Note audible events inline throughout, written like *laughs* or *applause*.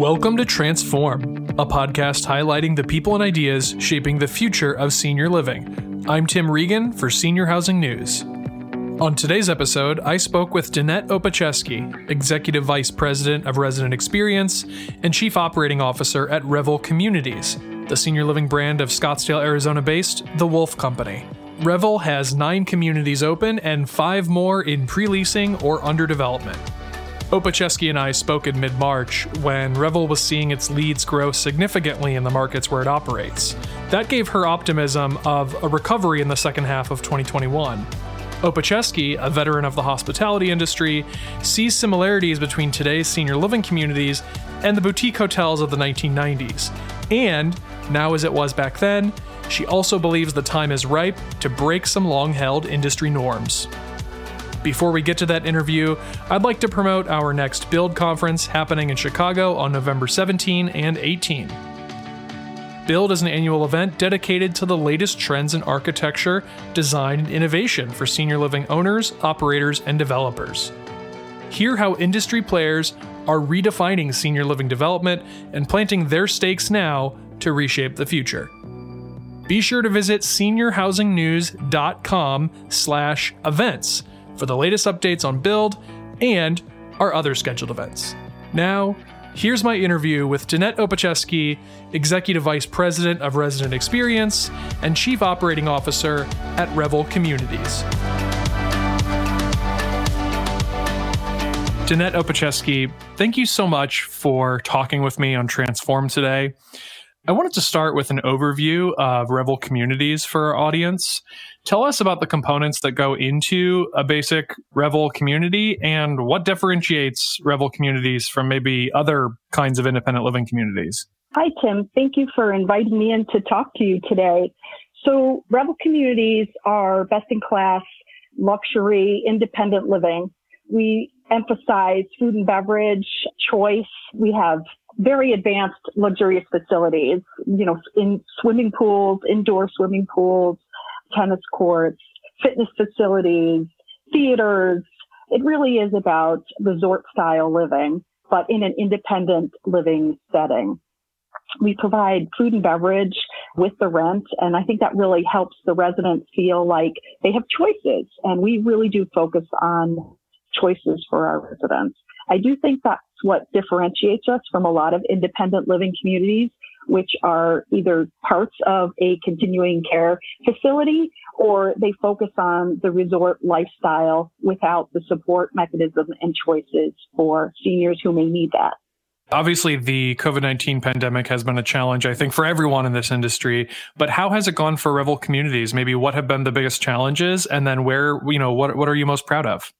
Welcome to Transform, a podcast highlighting the people and ideas shaping the future of senior living. I'm Tim Regan for Senior Housing News. On today's episode, I spoke with Danette Opacheski, Executive Vice President of Resident Experience and Chief Operating Officer at Revel Communities, the senior living brand of Scottsdale, Arizona based The Wolff Company. Revel has nine communities open and five more in pre leasing or under development. Opacheski and I spoke in mid March when Revel was seeing its leads grow significantly in the markets where it operates. That gave her optimism of a recovery in the second half of 2021. Opacheski, a veteran of the hospitality industry, sees similarities between today's senior living communities and the boutique hotels of the 1990s. And, now as it was back then, she also believes the time is ripe to break some long held industry norms. Before we get to that interview, I'd like to promote our next Build conference happening in Chicago on November 17 and 18. Build is an annual event dedicated to the latest trends in architecture, design, and innovation for senior living owners, operators, and developers. Hear how industry players are redefining senior living development and planting their stakes now to reshape the future be sure to visit seniorhousingnews.com slash events for the latest updates on Build and our other scheduled events. Now, here's my interview with Danette Opacheski, Executive Vice President of Resident Experience and Chief Operating Officer at Revel Communities. Danette Opacheski, thank you so much for talking with me on Transform today. I wanted to start with an overview of Revel communities for our audience. Tell us about the components that go into a basic Revel community and what differentiates Revel communities from maybe other kinds of independent living communities. Hi, Tim. Thank you for inviting me in to talk to you today. So, Revel communities are best in class luxury independent living. We emphasize food and beverage choice. We have very advanced luxurious facilities, you know, in swimming pools, indoor swimming pools, tennis courts, fitness facilities, theaters. It really is about resort style living, but in an independent living setting. We provide food and beverage with the rent. And I think that really helps the residents feel like they have choices. And we really do focus on choices for our residents. I do think that's what differentiates us from a lot of independent living communities, which are either parts of a continuing care facility or they focus on the resort lifestyle without the support mechanism and choices for seniors who may need that. Obviously, the COVID 19 pandemic has been a challenge, I think, for everyone in this industry. But how has it gone for Revel communities? Maybe what have been the biggest challenges? And then where, you know, what, what are you most proud of?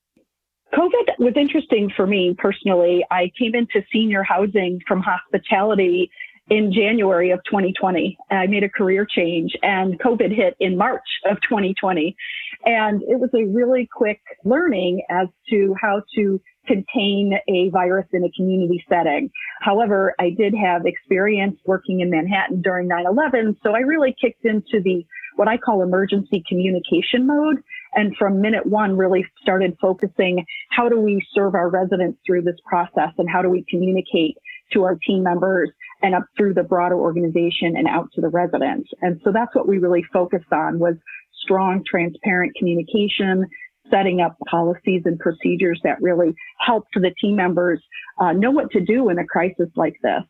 COVID was interesting for me personally. I came into senior housing from hospitality in January of 2020. I made a career change and COVID hit in March of 2020. And it was a really quick learning as to how to contain a virus in a community setting. However, I did have experience working in Manhattan during 9-11. So I really kicked into the what I call emergency communication mode. And from minute one, really started focusing how do we serve our residents through this process and how do we communicate to our team members and up through the broader organization and out to the residents. And so that's what we really focused on was strong, transparent communication, setting up policies and procedures that really help the team members uh, know what to do in a crisis like this.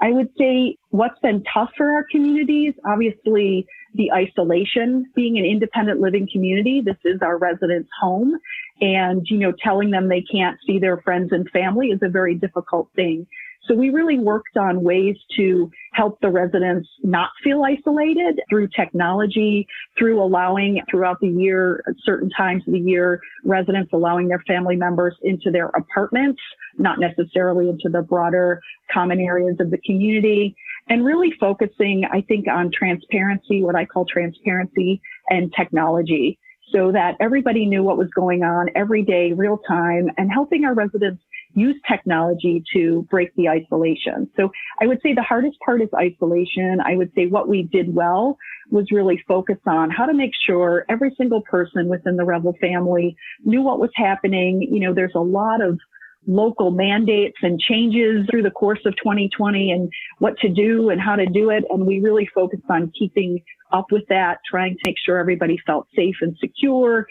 I would say what's been tough for our communities, obviously the isolation, being an independent living community. This is our residents' home. And, you know, telling them they can't see their friends and family is a very difficult thing. So we really worked on ways to help the residents not feel isolated through technology, through allowing throughout the year, certain times of the year, residents allowing their family members into their apartments, not necessarily into the broader common areas of the community and really focusing, I think, on transparency, what I call transparency and technology so that everybody knew what was going on every day, real time, and helping our residents use technology to break the isolation. So I would say the hardest part is isolation. I would say what we did well was really focus on how to make sure every single person within the Revel family knew what was happening. You know, there's a lot of local mandates and changes through the course of 2020 and what to do and how to do it. And we really focused on keeping up with that, trying to make sure everybody felt safe and secure.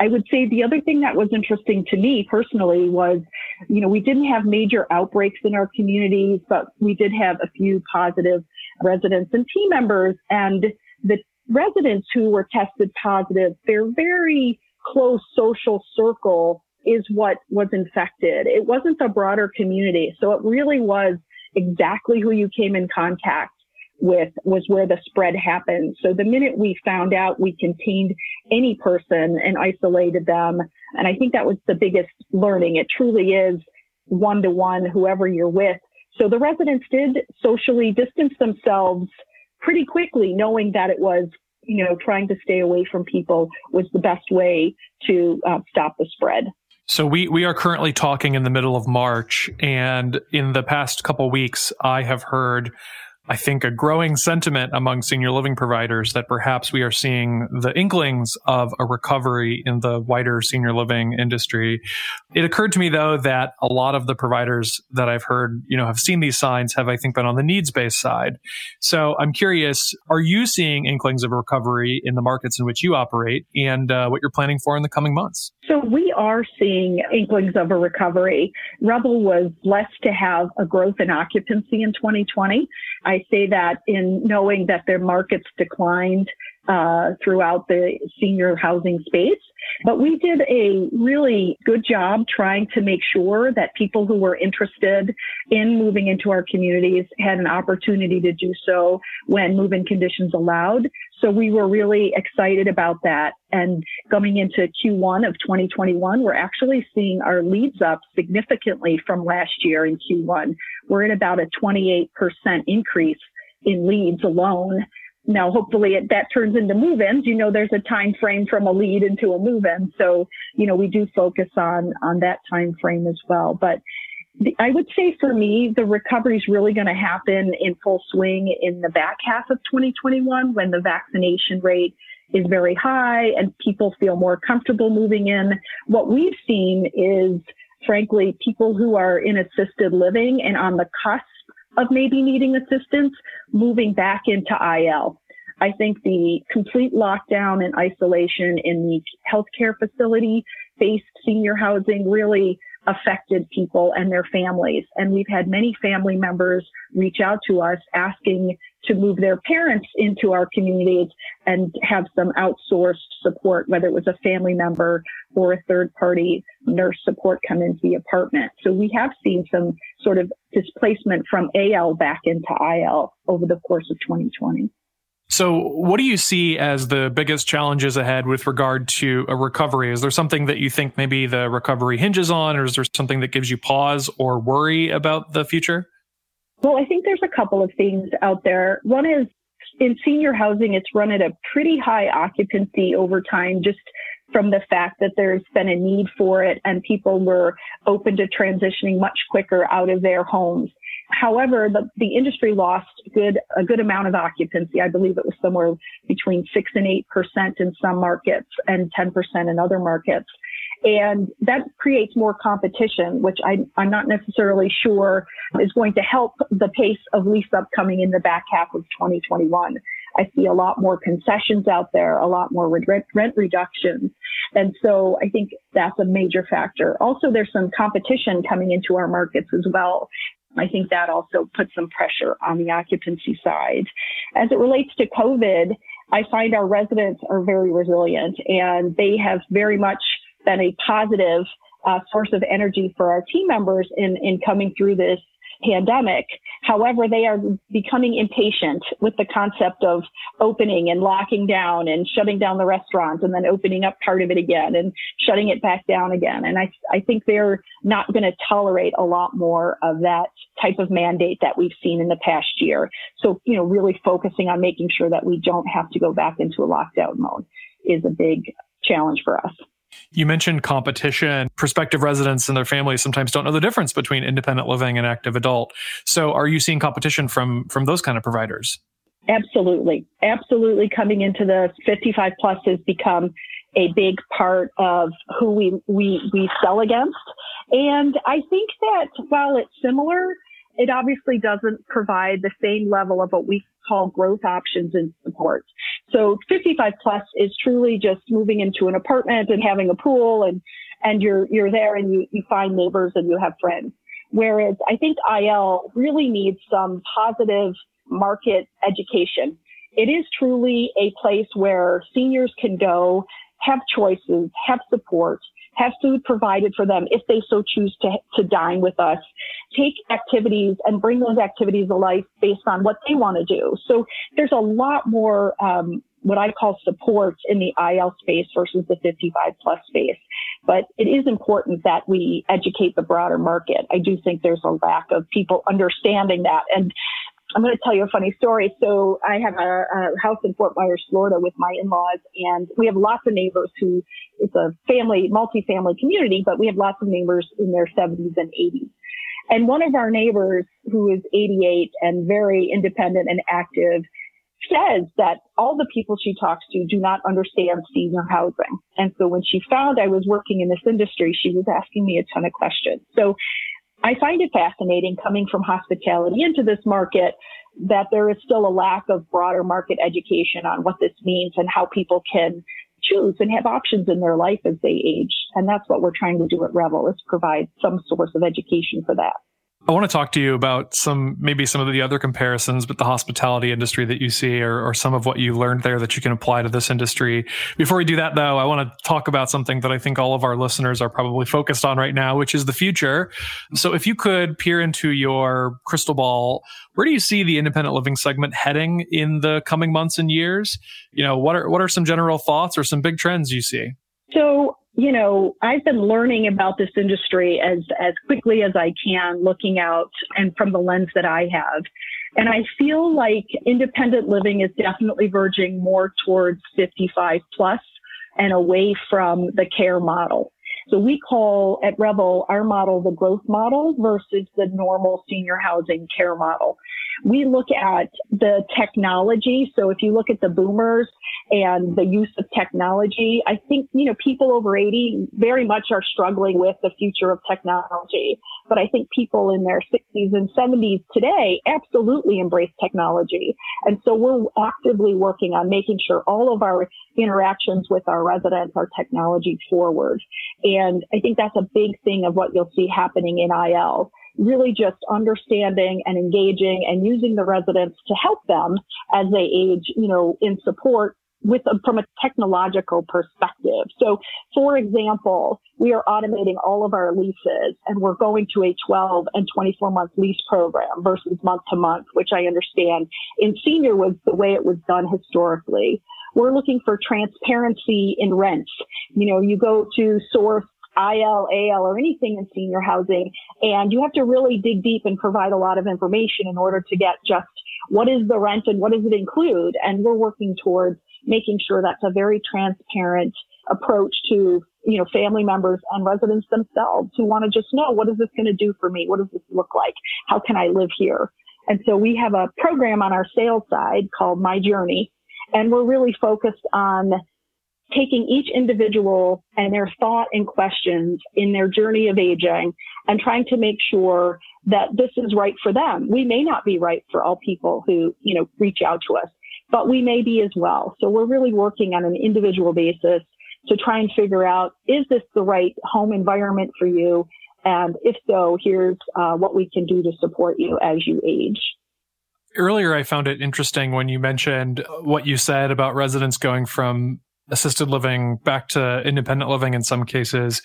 I would say the other thing that was interesting to me personally was, you know, we didn't have major outbreaks in our communities, but we did have a few positive residents and team members and the residents who were tested positive, their very close social circle is what was infected. It wasn't the broader community. So it really was exactly who you came in contact with was where the spread happened. So the minute we found out we contained any person and isolated them, and I think that was the biggest learning. It truly is one to one, whoever you're with. So the residents did socially distance themselves pretty quickly, knowing that it was, you know, trying to stay away from people was the best way to uh, stop the spread. So we we are currently talking in the middle of March, and in the past couple weeks, I have heard I think, a growing sentiment among senior living providers that perhaps we are seeing the inklings of a recovery in the wider senior living industry. It occurred to me, though, that a lot of the providers that I've heard, you know, have seen these signs have, I think, been on the needs based side. So I'm curious, are you seeing inklings of recovery in the markets in which you operate and uh, what you're planning for in the coming months? So we are seeing inklings of a recovery. Revel was blessed to have a growth in occupancy in 2020. I say that in knowing that their markets declined uh, throughout the senior housing space. But we did a really good job trying to make sure that people who were interested in moving into our communities had an opportunity to do so when move-in conditions allowed. So we were really excited about that. And coming into Q1 of 2021, we're actually seeing our leads up significantly from last year in Q1. We're at about a 28% increase in leads alone now, hopefully it, that turns into move-ins. You know, there's a time frame from a lead into a move-in. So, you know, we do focus on, on that time frame as well. But the, I would say for me, the recovery is really going to happen in full swing in the back half of 2021 when the vaccination rate is very high and people feel more comfortable moving in. What we've seen is, frankly, people who are in assisted living and on the cusp of maybe needing assistance moving back into IL. I think the complete lockdown and isolation in the healthcare facility based senior housing really affected people and their families. And we've had many family members reach out to us asking to move their parents into our communities and have some outsourced support, whether it was a family member or a third party nurse support come into the apartment. So we have seen some sort of displacement from AL back into IL over the course of 2020. So, what do you see as the biggest challenges ahead with regard to a recovery? Is there something that you think maybe the recovery hinges on, or is there something that gives you pause or worry about the future? Well, I think there's a couple of things out there. One is in senior housing, it's run at a pretty high occupancy over time, just from the fact that there's been a need for it and people were open to transitioning much quicker out of their homes. However, the, the industry lost good, a good amount of occupancy. I believe it was somewhere between six and eight percent in some markets and 10% in other markets. And that creates more competition, which I, I'm not necessarily sure is going to help the pace of lease up coming in the back half of 2021. I see a lot more concessions out there, a lot more rent, rent reductions. And so I think that's a major factor. Also, there's some competition coming into our markets as well. I think that also puts some pressure on the occupancy side. As it relates to COVID, I find our residents are very resilient and they have very much been a positive uh, source of energy for our team members in, in coming through this pandemic. However, they are becoming impatient with the concept of opening and locking down and shutting down the restaurants and then opening up part of it again and shutting it back down again. And I, I think they're not going to tolerate a lot more of that type of mandate that we've seen in the past year. So, you know, really focusing on making sure that we don't have to go back into a lockdown mode is a big challenge for us. You mentioned competition. Prospective residents and their families sometimes don't know the difference between independent living and active adult. So are you seeing competition from from those kind of providers? Absolutely. Absolutely coming into the 55 plus has become a big part of who we, we, we sell against. And I think that while it's similar, it obviously doesn't provide the same level of what we call growth options and support. So 55 plus is truly just moving into an apartment and having a pool and, and you're, you're there and you, you find neighbors and you have friends. Whereas I think IL really needs some positive market education. It is truly a place where seniors can go, have choices, have support, have food provided for them if they so choose to, to dine with us, take activities and bring those activities to life based on what they want to do. So there's a lot more, um, what I call support in the IL space versus the 55 plus space. But it is important that we educate the broader market. I do think there's a lack of people understanding that. And I'm going to tell you a funny story. So I have a, a house in Fort Myers, Florida with my in-laws and we have lots of neighbors who it's a family, multi-family community, but we have lots of neighbors in their 70s and 80s. And one of our neighbors who is 88 and very independent and active says that all the people she talks to do not understand senior housing. And so when she found I was working in this industry, she was asking me a ton of questions. So I find it fascinating coming from hospitality into this market that there is still a lack of broader market education on what this means and how people can choose and have options in their life as they age. And that's what we're trying to do at Revel is provide some source of education for that. I want to talk to you about some, maybe some of the other comparisons with the hospitality industry that you see, or, or, some of what you learned there that you can apply to this industry. Before we do that, though, I want to talk about something that I think all of our listeners are probably focused on right now, which is the future. So, if you could peer into your crystal ball, where do you see the independent living segment heading in the coming months and years? You know, what are what are some general thoughts or some big trends you see? So, you know, I've been learning about this industry as, as quickly as I can, looking out and from the lens that I have. And I feel like independent living is definitely verging more towards 55 plus and away from the care model. So we call at Revel our model the growth model versus the normal senior housing care model. We look at the technology. So if you look at the boomers and the use of technology, I think, you know, people over 80 very much are struggling with the future of technology. But I think people in their 60s and 70s today absolutely embrace technology. And so we're actively working on making sure all of our interactions with our residents are technology forward. And I think that's a big thing of what you'll see happening in IL really just understanding and engaging and using the residents to help them as they age, you know, in support with a, from a technological perspective. So, for example, we are automating all of our leases and we're going to a 12 and 24 month lease program versus month to month, which I understand in senior was the way it was done historically. We're looking for transparency in rents. You know, you go to source IL, AL, or anything in senior housing. And you have to really dig deep and provide a lot of information in order to get just what is the rent and what does it include? And we're working towards making sure that's a very transparent approach to, you know, family members and residents themselves who want to just know what is this going to do for me? What does this look like? How can I live here? And so we have a program on our sales side called My Journey. And we're really focused on taking each individual and their thought and questions in their journey of aging and trying to make sure that this is right for them. We may not be right for all people who, you know, reach out to us, but we may be as well. So we're really working on an individual basis to try and figure out, is this the right home environment for you? And if so, here's uh, what we can do to support you as you age. Earlier, I found it interesting when you mentioned what you said about residents going from assisted living back to independent living in some cases.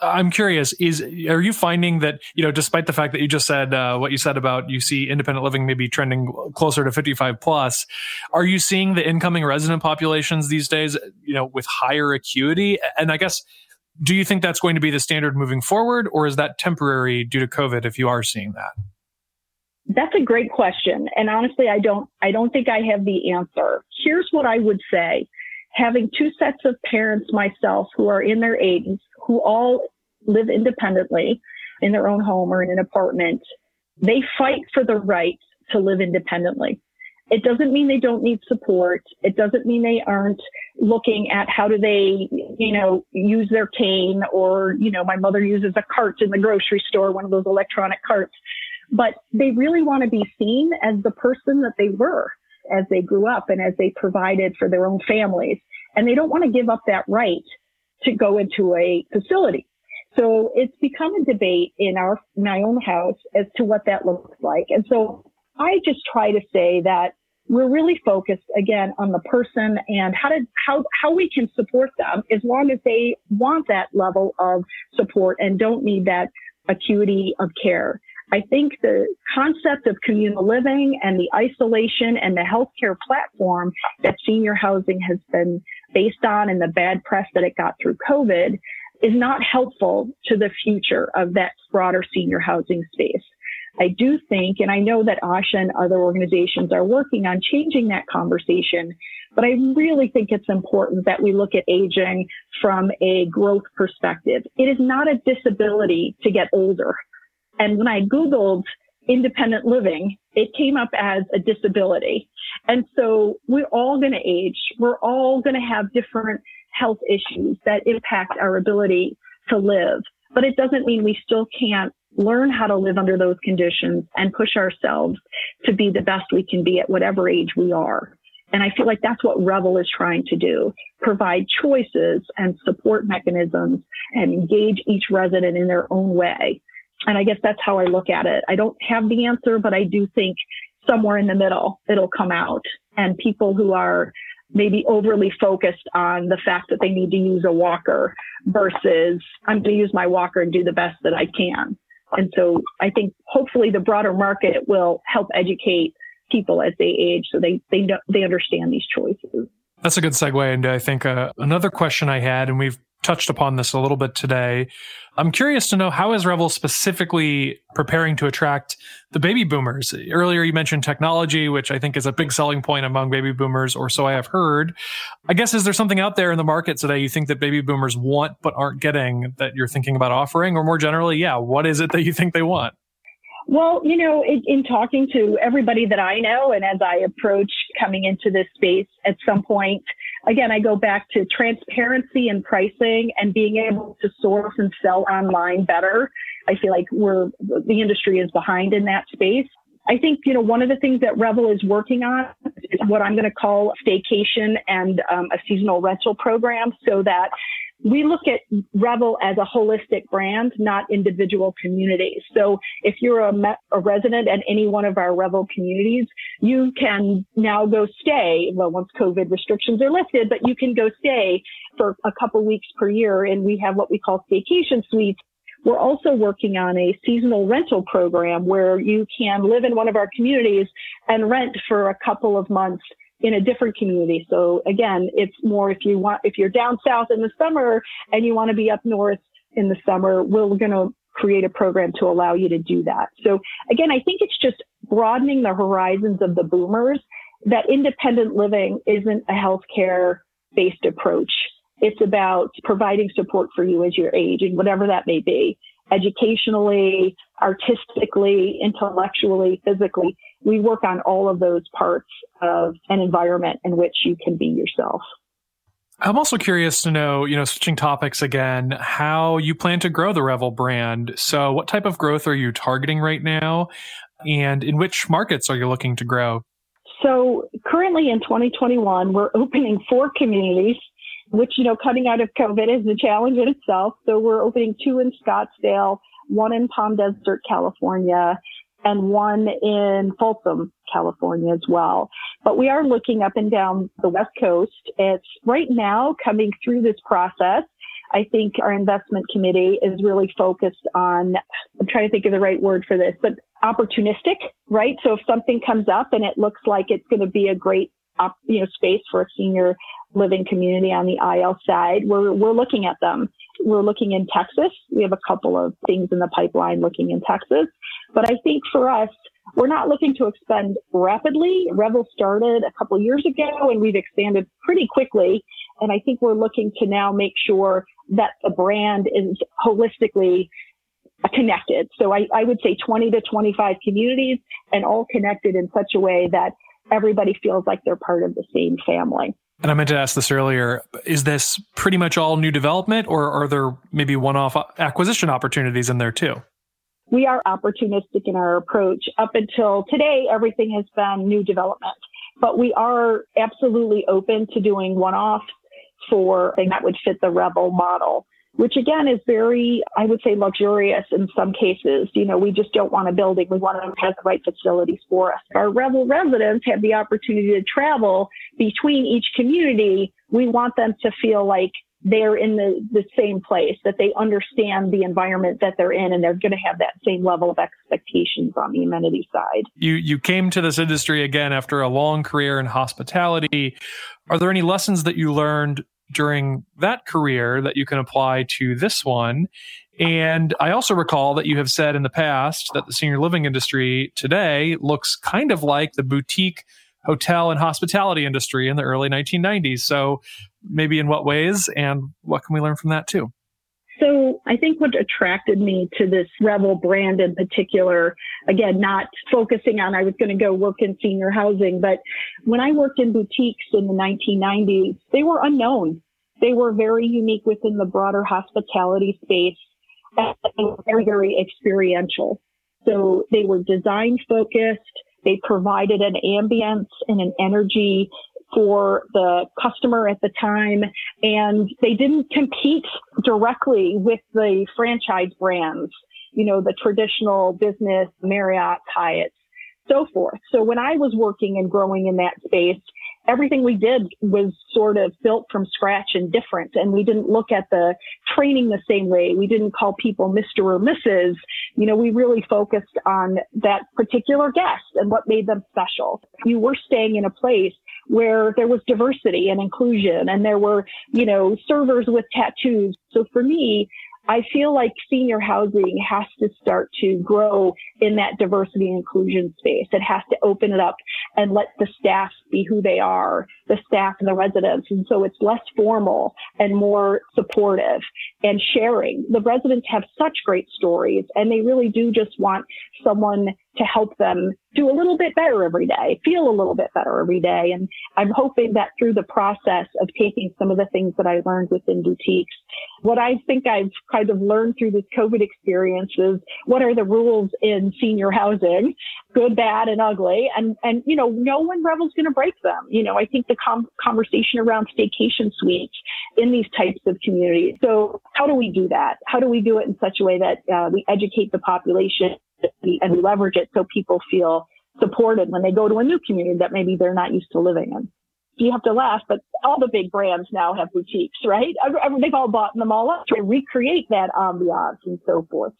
I'm curious, is are you finding that you know, despite the fact that you just said uh, what you said about you see independent living maybe trending closer to 55 plus, are you seeing the incoming resident populations these days, you know, with higher acuity? And I guess, do you think that's going to be the standard moving forward, or is that temporary due to COVID? If you are seeing that. That's a great question. And honestly, I don't, I don't think I have the answer. Here's what I would say having two sets of parents myself who are in their 80s, who all live independently in their own home or in an apartment, they fight for the right to live independently. It doesn't mean they don't need support. It doesn't mean they aren't looking at how do they, you know, use their cane or, you know, my mother uses a cart in the grocery store, one of those electronic carts. But they really want to be seen as the person that they were as they grew up and as they provided for their own families. And they don't want to give up that right to go into a facility. So it's become a debate in our, my own house as to what that looks like. And so I just try to say that we're really focused again on the person and how to, how, how we can support them as long as they want that level of support and don't need that acuity of care. I think the concept of communal living and the isolation and the healthcare platform that senior housing has been based on and the bad press that it got through COVID is not helpful to the future of that broader senior housing space. I do think, and I know that ASHA and other organizations are working on changing that conversation, but I really think it's important that we look at aging from a growth perspective. It is not a disability to get older. And when I Googled independent living, it came up as a disability. And so we're all going to age. We're all going to have different health issues that impact our ability to live. But it doesn't mean we still can't learn how to live under those conditions and push ourselves to be the best we can be at whatever age we are. And I feel like that's what Revel is trying to do. Provide choices and support mechanisms and engage each resident in their own way. And I guess that's how I look at it. I don't have the answer, but I do think somewhere in the middle, it'll come out and people who are maybe overly focused on the fact that they need to use a walker versus I'm going to use my walker and do the best that I can. And so I think hopefully the broader market will help educate people as they age so they they they understand these choices. That's a good segue into I think uh, another question I had, and we've touched upon this a little bit today. I'm curious to know how is Revel specifically preparing to attract the baby boomers? Earlier you mentioned technology, which I think is a big selling point among baby boomers, or so I have heard. I guess is there something out there in the market today you think that baby boomers want but aren't getting that you're thinking about offering? Or more generally, yeah, what is it that you think they want? Well, you know, in, in, talking to everybody that I know, and as I approach coming into this space at some point, again, I go back to transparency and pricing and being able to source and sell online better. I feel like we're, the industry is behind in that space. I think, you know, one of the things that Revel is working on is what I'm going to call staycation and um, a seasonal rental program so that we look at Revel as a holistic brand, not individual communities. So if you're a, a, resident at any one of our Revel communities, you can now go stay. Well, once COVID restrictions are lifted, but you can go stay for a couple weeks per year. And we have what we call staycation suites. We're also working on a seasonal rental program where you can live in one of our communities and rent for a couple of months in a different community. So again, it's more if you want, if you're down south in the summer and you want to be up north in the summer, we're going to create a program to allow you to do that. So again, I think it's just broadening the horizons of the boomers that independent living isn't a healthcare based approach. It's about providing support for you as you age and whatever that may be, educationally, artistically, intellectually, physically we work on all of those parts of an environment in which you can be yourself. I'm also curious to know, you know, switching topics again, how you plan to grow the Revel brand. So, what type of growth are you targeting right now? And in which markets are you looking to grow? So, currently in 2021, we're *laughs* opening four communities, which, you know, coming out of COVID is a challenge in itself. So, we're opening two in Scottsdale, one in Palm Desert, California, and one in Folsom, California as well. But we are looking up and down the West Coast. It's right now coming through this process. I think our investment committee is really focused on, I'm trying to think of the right word for this, but opportunistic, right? So if something comes up and it looks like it's going to be a great you know, space for a senior living community on the IL side, we're, we're looking at them. We're looking in Texas. We have a couple of things in the pipeline looking in Texas. But I think for us, we're not looking to expand rapidly. Revel started a couple years ago and we've expanded pretty quickly. And I think we're looking to now make sure that the brand is holistically connected. So I, I would say 20 to 25 communities and all connected in such a way that everybody feels like they're part of the same family. And I meant to ask this earlier. Is this pretty much all new development, or are there maybe one off acquisition opportunities in there too? We are opportunistic in our approach. Up until today, everything has been new development, but we are absolutely open to doing one offs for thing that would fit the Revel model which again is very, I would say, luxurious in some cases. You know, we just don't want a building. We want to have the right facilities for us. Our Revel residents have the opportunity to travel between each community. We want them to feel like they're in the, the same place, that they understand the environment that they're in, and they're going to have that same level of expectations on the amenity side. You you came to this industry again after a long career in hospitality. Are there any lessons that you learned during that career that you can apply to this one. And I also recall that you have said in the past that the senior living industry today looks kind of like the boutique hotel and hospitality industry in the early 1990s. So, maybe in what ways, and what can we learn from that too? So I think what attracted me to this Revel brand in particular, again, not focusing on I was going to go work in senior housing, but when I worked in boutiques in the 1990s, they were unknown. They were very unique within the broader hospitality space and they were very, very experiential. So they were design focused. They provided an ambience and an energy for the customer at the time. And they didn't compete directly with the franchise brands, you know, the traditional business, Marriott, Hyatt, so forth. So when I was working and growing in that space, everything we did was sort of built from scratch and different. And we didn't look at the training the same way. We didn't call people Mr. or Mrs. You know, we really focused on that particular guest and what made them special. You were staying in a place where there was diversity and inclusion and there were, you know, servers with tattoos. So for me, I feel like senior housing has to start to grow in that diversity and inclusion space. It has to open it up and let the staff be who they are, the staff and the residents. And so it's less formal and more supportive and sharing. The residents have such great stories and they really do just want someone to help them do a little bit better every day, feel a little bit better every day. And I'm hoping that through the process of taking some of the things that I learned within boutiques, what I think I've kind of learned through this COVID experience is what are the rules in senior housing, good, bad, and ugly. And, and, you know, no one Revel's going to break them. You know, I think the com- conversation around staycation suites in these types of communities. So how do we do that? How do we do it in such a way that uh, we educate the population and we leverage it so people feel supported when they go to a new community that maybe they're not used to living in. You have to laugh, but all the big brands now have boutiques, right? They've all bought them all up to recreate that ambiance and so forth.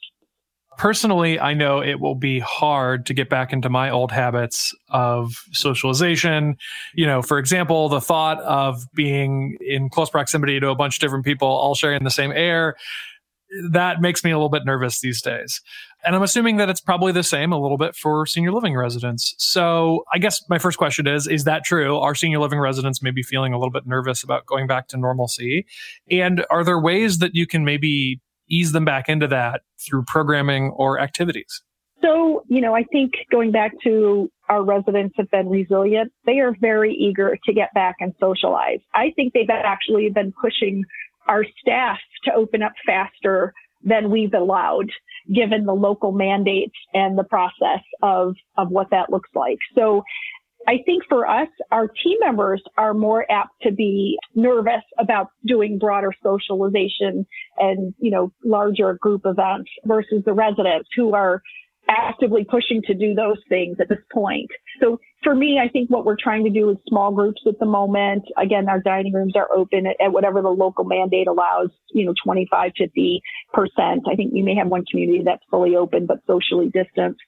Personally, I know it will be hard to get back into my old habits of socialization. You know, for example, the thought of being in close proximity to a bunch of different people all sharing the same air that makes me a little bit nervous these days. And I'm assuming that it's probably the same a little bit for senior living residents. So I guess my first question is, is that true? Are senior living residents maybe feeling a little bit nervous about going back to normalcy? And are there ways that you can maybe ease them back into that through programming or activities? So, you know, I think going back to our residents have been resilient. They are very eager to get back and socialize. I think they've actually been pushing our staff to open up faster than we've allowed given the local mandates and the process of, of what that looks like. So I think for us, our team members are more apt to be nervous about doing broader socialization and, you know, larger group events versus the residents who are actively pushing to do those things at this point. So for me, I think what we're trying to do is small groups at the moment. Again, our dining rooms are open at, whatever the local mandate allows, you know, 25, 50%. I think you may have one community that's fully open, but socially distanced.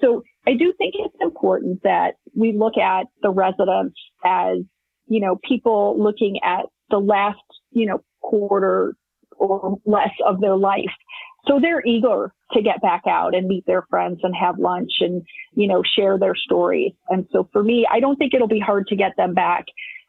So I do think it's important that we look at the residents as, you know, people looking at the last, you know, quarter or less of their life so they're eager to get back out and meet their friends and have lunch and, you know, share their stories. And so for me, I don't think it'll be hard to get them back.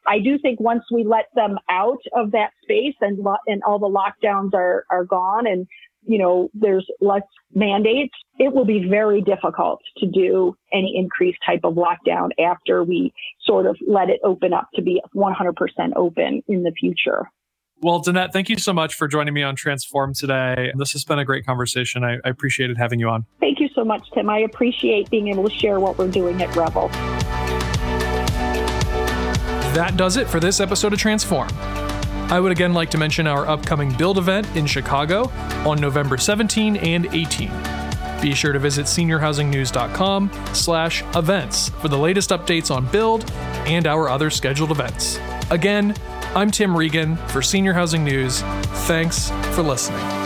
I do think once we let them out of that space and lo- and all the lockdowns are are gone and you know, there's less mandates, it will be very difficult to do any increased type of lockdown after we sort of let it open up to be 100% open in the future. Well, Danette, thank you so much for joining me on Transform today. This has been a great conversation. I, I appreciated having you on. Thank you so much, Tim. I appreciate being able to share what we're doing at Revel. That does it for this episode of Transform. I would again like to mention our upcoming Build event in Chicago on November 17 and 18. Be sure to visit seniorhousingnews.com slash events for the latest updates on Build and our other scheduled events. Again, I'm Tim Regan for Senior Housing News. Thanks for listening.